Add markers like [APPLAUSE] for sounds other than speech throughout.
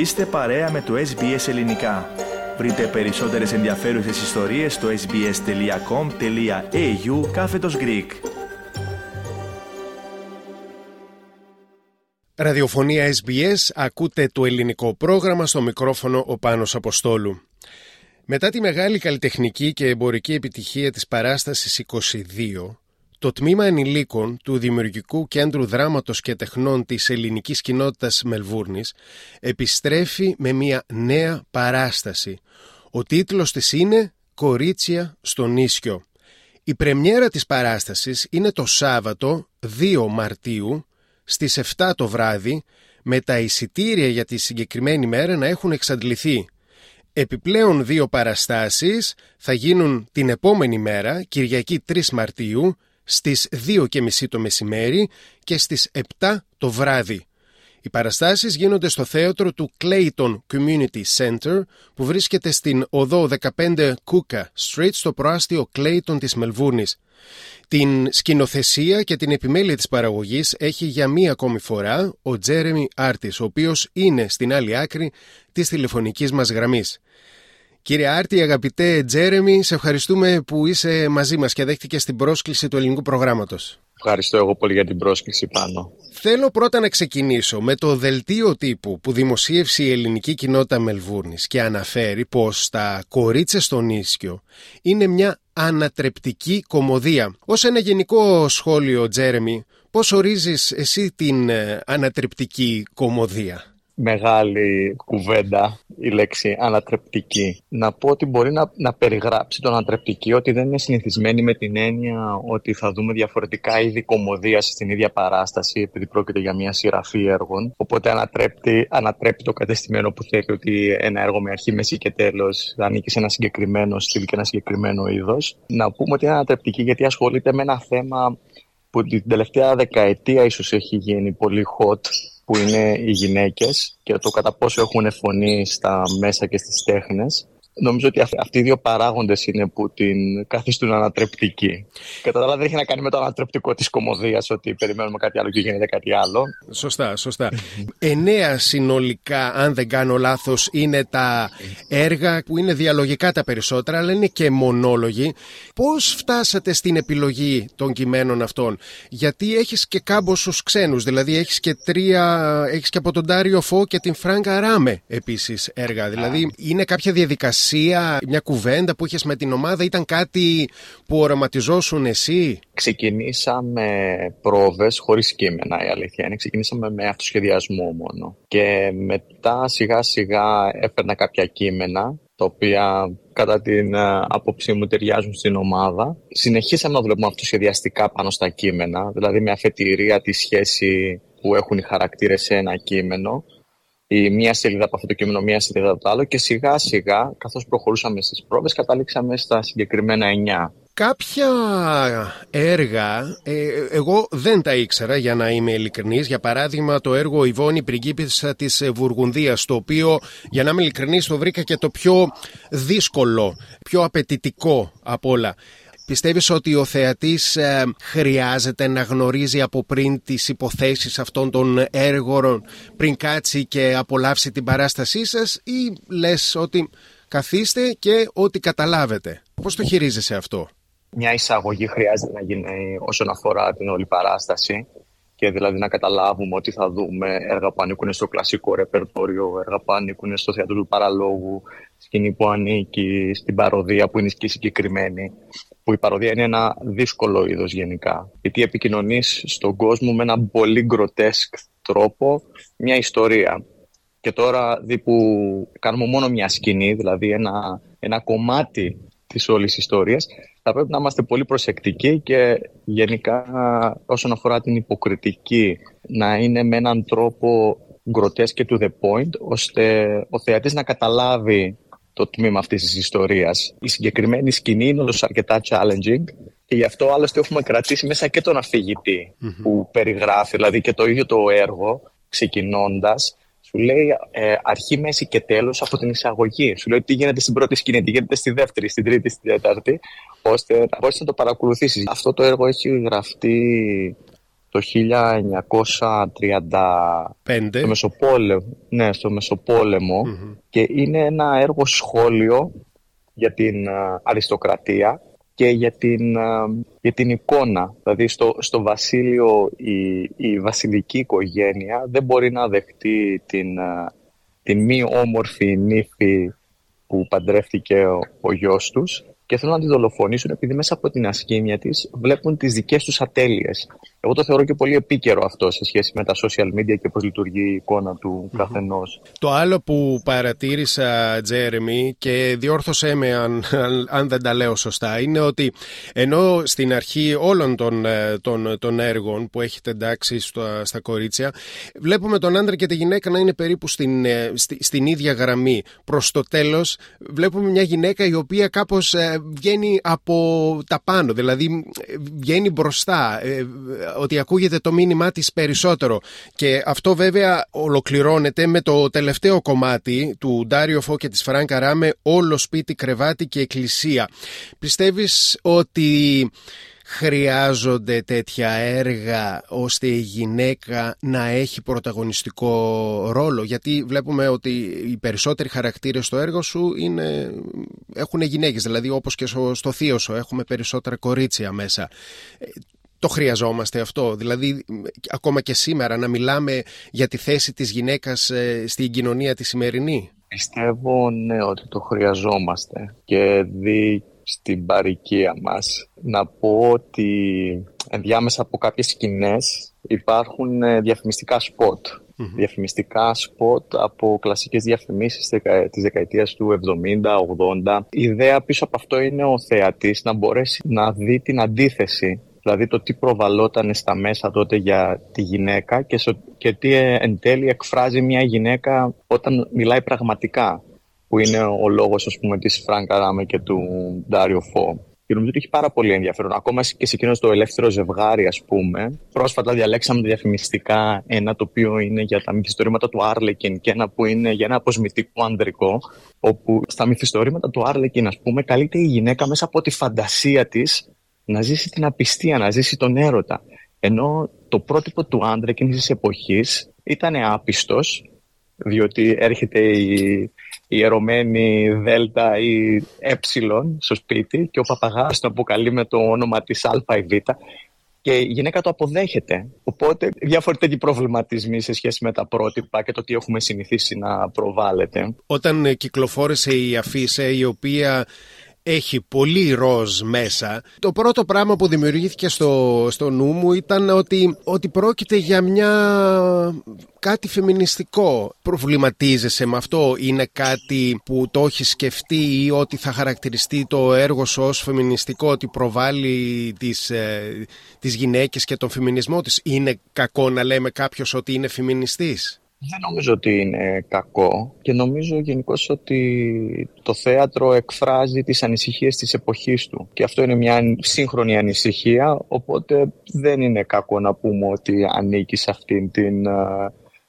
Είστε παρέα με το SBS Ελληνικά. Βρείτε περισσότερες ενδιαφέρουσες ιστορίες στο sbs.com.au κάθετος Greek. Ραδιοφωνία SBS, ακούτε το ελληνικό πρόγραμμα στο μικρόφωνο ο Πάνος Αποστόλου. Μετά τη μεγάλη καλλιτεχνική και εμπορική επιτυχία της παράστασης 22, το τμήμα ενηλίκων του Δημιουργικού Κέντρου Δράματος και Τεχνών της ελληνικής κοινότητας Μελβούρνης επιστρέφει με μια νέα παράσταση. Ο τίτλος της είναι «Κορίτσια στο νίσιο». Η πρεμιέρα της παράστασης είναι το Σάββατο 2 Μαρτίου στις 7 το βράδυ με τα εισιτήρια για τη συγκεκριμένη μέρα να έχουν εξαντληθεί. Επιπλέον δύο παραστάσεις θα γίνουν την επόμενη μέρα, Κυριακή 3 Μαρτίου, στις 2.30 το μεσημέρι και στις 7 το βράδυ. Οι παραστάσεις γίνονται στο θέατρο του Clayton Community Center που βρίσκεται στην οδό 15 Cooka Street στο προάστιο Clayton της Μελβούρνης. Την σκηνοθεσία και την επιμέλεια της παραγωγής έχει για μία ακόμη φορά ο Τζέρεμι Άρτης, ο οποίος είναι στην άλλη άκρη της τηλεφωνικής μας γραμμής. Κύριε Άρτη, αγαπητέ Τζέρεμι, σε ευχαριστούμε που είσαι μαζί μας και δέχτηκε την πρόσκληση του ελληνικού προγράμματος. Ευχαριστώ εγώ πολύ για την πρόσκληση πάνω. Θέλω πρώτα να ξεκινήσω με το δελτίο τύπου που δημοσίευσε η ελληνική κοινότητα Μελβούρνης και αναφέρει πως τα κορίτσια στο νίσκιο είναι μια ανατρεπτική κομμωδία. Ως ένα γενικό σχόλιο, Τζέρεμι, πώς ορίζεις εσύ την ε, ανατρεπτική κομμωδία; Μεγάλη κουβέντα η λέξη ανατρεπτική. Να πω ότι μπορεί να, να περιγράψει τον ανατρεπτική ότι δεν είναι συνηθισμένη με την έννοια ότι θα δούμε διαφορετικά είδη κομμωδίας στην ίδια παράσταση επειδή πρόκειται για μια σειραφή έργων. Οπότε ανατρέπει, ανατρέπει το κατεστημένο που θέλει ότι ένα έργο με αρχή, μέση και τέλος ανήκει σε ένα συγκεκριμένο στυλ και ένα συγκεκριμένο είδος. Να πούμε ότι είναι ανατρεπτική γιατί ασχολείται με ένα θέμα που την τελευταία δεκαετία ίσως έχει γίνει πολύ hot που είναι οι γυναίκες και το κατά πόσο έχουν φωνή στα μέσα και στις τέχνες Νομίζω ότι αυτοί οι δύο παράγοντες είναι που την καθιστούν ανατρεπτική. Κατά τα άλλα, δεν έχει να κάνει με το ανατρεπτικό της κομμωδίας, ότι περιμένουμε κάτι άλλο και γίνεται κάτι άλλο. Σωστά, σωστά. Εννέα συνολικά, αν δεν κάνω λάθος, είναι τα έργα που είναι διαλογικά τα περισσότερα, αλλά είναι και μονόλογοι. Πώς φτάσατε στην επιλογή των κειμένων αυτών, Γιατί έχεις και κάμποσους ξένους, δηλαδή έχεις και τρία, έχεις και από τον Τάριο Φω και την Φράγκα Ράμε επίσης έργα. Δηλαδή, είναι κάποια διαδικασία μια κουβέντα που είχες με την ομάδα, ήταν κάτι που οραματιζόσουν εσύ; Ξεκινήσαμε πρόβες χωρίς κείμενα η αλήθεια είναι. Ξεκινήσαμε με αυτοσχεδιασμό μόνο. Και μετά σιγά σιγά έφερνα κάποια κείμενα τα οποία κατά την ε, άποψή μου ταιριάζουν στην ομάδα. Συνεχίσαμε να δουλεύουμε αυτοσχεδιαστικά πάνω στα κείμενα, δηλαδή με αφετηρία τη σχέση που έχουν οι χαρακτήρες σε ένα κείμενο η μία σελίδα από αυτό το κείμενο, μία σελίδα από το άλλο και σιγά σιγά, καθώς προχωρούσαμε στις πρόβες, καταλήξαμε στα συγκεκριμένα εννιά. Κάποια έργα, ε, εγώ δεν τα ήξερα για να είμαι ειλικρινής. Για παράδειγμα το έργο «Ιβόνη πριγκίπισσα της Βουργουνδίας», το οποίο για να είμαι ειλικρινής το βρήκα και το πιο δύσκολο, πιο απαιτητικό από όλα. Πιστεύεις ότι ο θεατής ε, χρειάζεται να γνωρίζει από πριν τις υποθέσεις αυτών των έργων πριν κάτσει και απολαύσει την παράστασή σας ή λες ότι καθίστε και ότι καταλάβετε; Πώς το χειρίζεσαι αυτό; Μια εισαγωγή χρειάζεται να γίνει όσον αφορά την όλη παράσταση και δηλαδή να καταλάβουμε ότι θα δούμε έργα που ανήκουν στο κλασικό ρεπερτόριο, έργα που ανήκουν στο θέατρο του παραλόγου, σκηνή που ανήκει στην παρωδία που είναι και συγκεκριμένη που η παρωδία είναι ένα δύσκολο είδος γενικά. Γιατί επικοινωνείς στον κόσμο με έναν πολύ γκροτέσκ τρόπο μια ιστορία. Και τώρα δη που κάνουμε μόνο μια σκηνή, δηλαδή ένα, ένα κομμάτι της όλης ιστορίας, θα πρέπει να είμαστε πολύ προσεκτικοί και γενικά όσον αφορά την υποκριτική να είναι με έναν τρόπο γκροτέσκ και to the point, ώστε ο θεατής να καταλάβει το τμήμα αυτής της ιστορίας. Η συγκεκριμένη σκηνή είναι όντως αρκετά challenging και γι' αυτό άλλωστε έχουμε κρατήσει μέσα και τον αφηγητή που περιγράφει, δηλαδή και το ίδιο το έργο ξεκινώντας. Σου λέει ε, αρχή, μέση και τέλος από την εισαγωγή. Σου λέει τι γίνεται στην πρώτη σκηνή, τι γίνεται στη δεύτερη, στην τρίτη, στην τέταρτη, ώστε να μπορείς να το παρακολουθήσεις. Αυτό το έργο έχει γραφτεί το 1935 στο Μεσοπόλεμο, ναι, στο μεσοπολεμο και είναι ένα έργο σχόλιο για την αριστοκρατία και για την, για την εικόνα. Δηλαδή στο, στο βασίλειο η, η βασιλική οικογένεια δεν μπορεί να δεχτεί την, την μη όμορφη νύφη που παντρεύτηκε ο, ο γιος τους και θέλουν να τη δολοφονήσουν επειδή μέσα από την ασκήμια της βλέπουν τις δικές τους ατέλειες. Εγώ το θεωρώ και πολύ επίκαιρο αυτό σε σχέση με τα social media και πώς λειτουργεί η εικόνα του mm καθενός. Το άλλο που παρατήρησα, Τζέρεμι, και διόρθωσέ με αν, αν δεν τα λέω σωστά, είναι ότι ενώ στην αρχή όλων των, ε, των, των έργων που έχετε εντάξει στα, στα κορίτσια, βλέπουμε τον άντρα και τη γυναίκα να είναι περίπου στην, ε, στην ίδια γραμμή. Προς το τέλος, βλέπουμε μια γυναίκα η οποία κάπως ε, βγαίνει από τα πάνω, δηλαδή βγαίνει μπροστά, ε, ότι ακούγεται το μήνυμά της περισσότερο. Και αυτό βέβαια ολοκληρώνεται με το τελευταίο κομμάτι του Ντάριο Φω και της Φράνκα Ράμε, όλο σπίτι, κρεβάτι και εκκλησία. Πιστεύεις ότι χρειάζονται τέτοια έργα ώστε η γυναίκα να έχει πρωταγωνιστικό ρόλο; Γιατί βλέπουμε ότι οι περισσότεροι χαρακτήρες στο έργο σου είναι, έχουν γυναίκες δηλαδή όπως και στο θείο σου έχουμε περισσότερα κορίτσια μέσα ε, το χρειαζόμαστε αυτό, δηλαδή ακόμα και σήμερα να μιλάμε για τη θέση της γυναίκας ε, στην κοινωνία τη σημερινή; Πιστεύω ναι ότι το χρειαζόμαστε και δη στην παροικία μας. Να πω ότι ενδιάμεσα από κάποιες σκηνές υπάρχουν ε, διαφημιστικά σποτ. Διαφημιστικά σποτ από κλασικές διαφημίσεις της δεκαετίας του 70-80. Η ιδέα πίσω από αυτό είναι ο θεατής να μπορέσει να δει την αντίθεση δηλαδή το τι προβαλόταν στα μέσα τότε για τη γυναίκα και, και τι ε, εν τέλει εκφράζει μια γυναίκα όταν μιλάει πραγματικά που είναι ο λόγος της Φρανκα Ράμε και του Ντάριο Φω. Και νομίζω ότι έχει πάρα πολύ ενδιαφέρον. Ακόμα και σε εκείνο το ελεύθερο ζευγάρι, ας πούμε. Πρόσφατα διαλέξαμε διαφημιστικά ένα το οποίο είναι για τα μυθιστορήματα του Άρλεκιν και ένα που είναι για ένα αποσμητικό ανδρικό. Όπου στα μυθιστορήματα του Άρλεκιν, ας πούμε, καλείται η γυναίκα μέσα από τη φαντασία της να ζήσει την απιστία, να ζήσει τον έρωτα. Ενώ το πρότυπο του άντρα εκείνης της εποχής ήταν άπιστος, διότι έρχεται η, η ερωμένη Δέλτα ή Ε στο σπίτι και ο παπαγάς το αποκαλεί με το όνομα της Α ή Β και η γυναίκα το αποδέχεται. Οπότε διαφορετικοί προβληματισμοί σε σχέση με τα πρότυπα και το τι έχουμε συνηθίσει να προβάλλεται. Όταν κυκλοφόρησε η αφίσα η οποία έχει πολύ ροζ μέσα. Το πρώτο πράγμα που δημιουργήθηκε στο, στο νου μου ήταν ότι, ότι πρόκειται για μια κάτι φεμινιστικό. Προβληματίζεσαι με αυτό, είναι κάτι που το έχει σκεφτεί ή ότι θα χαρακτηριστεί το έργο σου ως φεμινιστικό, ότι προβάλλει τις, ε, τις γυναίκες και τον φεμινισμό της. Είναι κακό να λέμε κάποιος ότι είναι φεμινιστής; Δεν νομίζω ότι είναι κακό και νομίζω γενικώς ότι το θέατρο εκφράζει τις ανησυχίες της εποχής του και αυτό είναι μια σύγχρονη ανησυχία οπότε δεν είναι κακό να πούμε ότι ανήκει σε αυτήν την,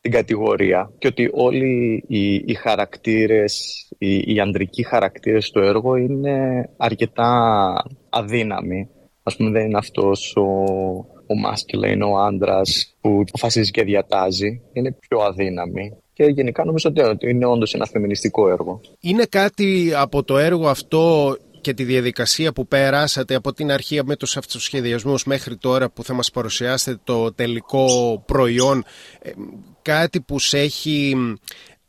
την κατηγορία και ότι όλοι οι, οι χαρακτήρες, οι, οι ανδρικοί χαρακτήρες στο έργο είναι αρκετά αδύναμοι. Ας πούμε δεν είναι αυτός ο ο είναι ο άντρας που αποφασίζει και διατάζει, είναι πιο αδύναμη. Και γενικά νομίζω ότι είναι όντως ένα φεμινιστικό έργο. Είναι κάτι από το έργο αυτό και τη διαδικασία που περάσατε από την αρχή με τους αυτοσχεδιασμούς μέχρι τώρα που θα μας παρουσιάσετε το τελικό προϊόν ε, κάτι που σε έχει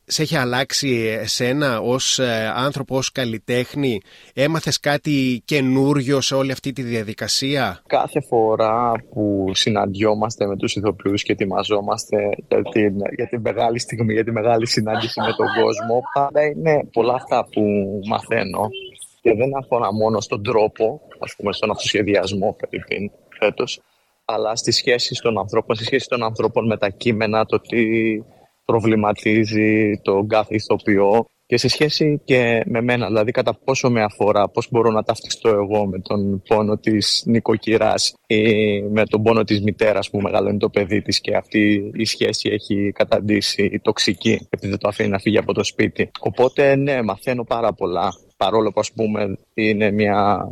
σε έχει αλλάξει εσένα ως ε, άνθρωπο, ως καλλιτέχνη; Έμαθες κάτι καινούριο σε όλη αυτή τη διαδικασία; Κάθε φορά που συναντιόμαστε με τους ηθοποιούς και ετοιμαζόμαστε για την, για την μεγάλη στιγμή, για τη μεγάλη συνάντηση με τον κόσμο, πάντα είναι πολλά αυτά που μαθαίνω και δεν αφορά μόνο στον τρόπο, ας πούμε στον αυτοσχεδιασμό φέτος, αλλά στις σχέσεις των ανθρώπων, στις σχέσεις των ανθρώπων με τα κείμενα, το τι προβληματίζει τον κάθε ηθοποιό και σε σχέση και με μένα, δηλαδή κατά πόσο με αφορά, πώς μπορώ να ταυτιστώ εγώ με τον πόνο της νοικοκυράς ή με τον πόνο της μητέρας που μεγαλώνει το παιδί της και αυτή η σχέση έχει καταντήσει τοξική επειδή δεν το αφήνει να φύγει από το σπίτι. Οπότε ναι, μαθαίνω πάρα πολλά, παρόλο που ας πούμε είναι μια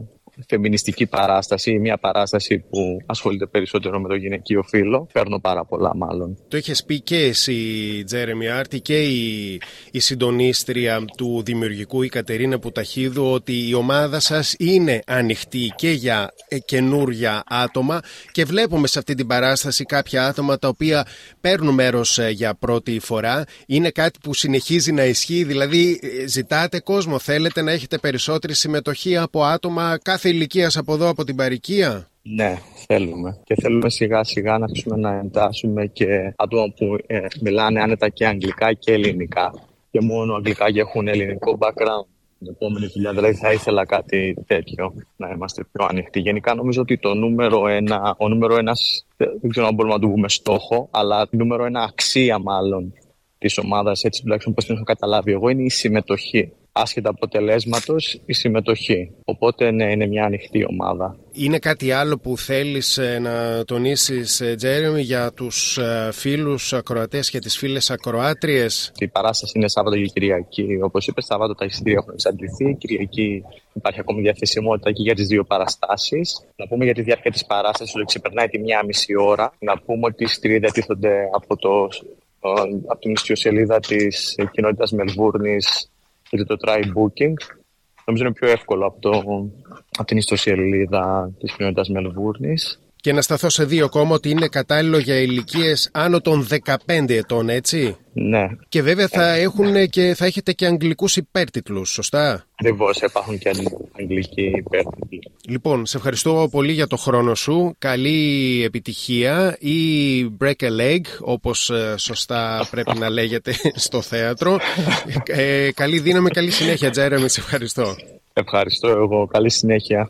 φεμινιστική παράσταση, μια παράσταση που ασχολείται περισσότερο με το γυναικείο φύλλο. Παίρνω πάρα πολλά μάλλον. Το είχες πει και εσύ, Τζέρεμι Άρτη, και η, η συντονίστρια του δημιουργικού η Κατερίνα Πουταχίδου, ότι η ομάδα σας είναι ανοιχτή και για ε, καινούργια άτομα και βλέπουμε σε αυτή την παράσταση κάποια άτομα τα οποία παίρνουν μέρος ε, για πρώτη φορά. Είναι κάτι που συνεχίζει να ισχύει, δηλαδή ε, ζητάτε κόσμο, θέλετε να έχετε περισσότερη συμμετοχή από άτομα κάθε ηλικία από εδώ, από την παροικία. Ναι, θέλουμε. Και θέλουμε σιγά σιγά να αρχίσουμε να εντάσσουμε και άτομα που ε, μιλάνε άνετα και αγγλικά και ελληνικά. Και μόνο αγγλικά και έχουν ελληνικό background. Την επόμενη δουλειά δηλαδή θα ήθελα κάτι τέτοιο, να είμαστε πιο ανοιχτοί. Γενικά νομίζω ότι το νούμερο ένα, ο νούμερο ένας, δεν ξέρω αν μπορούμε να το πούμε στόχο, αλλά το νούμερο ένα αξία μάλλον της ομάδας, έτσι τουλάχιστον πώ την έχω καταλάβει εγώ, είναι η συμμετοχή άσχετα αποτελέσματος η συμμετοχή. Οπότε ναι, είναι μια ανοιχτή ομάδα. Είναι κάτι άλλο που θέλεις ε, να τονίσεις, ε, Τζέρεμι, για τους ε, φίλους ακροατές και τις φίλες ακροάτριες; Η παράσταση είναι Σάββατο και Κυριακή. Όπως είπες, Σάββατο τα εισιτήρια έχουν εξαντληθεί. Κυριακή υπάρχει ακόμη διαθεσιμότητα και για τις δύο παραστάσεις. Να πούμε για τη διάρκεια της παράστασης ότι ξεπερνάει τη μία μισή ώρα. Να πούμε ότι οι εισιτήρια διατίθονται από, το, από την ιστιοσελίδα της κοινότητας Μελβούρνης γιατί το try booking νομίζω είναι πιο εύκολο από, το, από την ιστοσελίδα της κοινότητας Μελβούρνης. Και να σταθώ σε δύο ακόμα ότι είναι κατάλληλο για ηλικίες άνω των 15 ετών, έτσι; Ναι. Και βέβαια θα, έχουν και, θα έχετε και αγγλικούς υπέρτιτλους, σωστά; Ακριβώς, υπάρχουν και αγγλικοί υπέρτιτλοι. Λοιπόν, σε ευχαριστώ πολύ για το χρόνο σου. Καλή επιτυχία ή break a leg, όπως ε, σωστά πρέπει να λέγεται [LAUGHS] στο θέατρο. Ε, καλή δύναμη, καλή συνέχεια, Τζέρεμι. Σε ευχαριστώ. Ευχαριστώ εγώ. Καλή συνέχεια.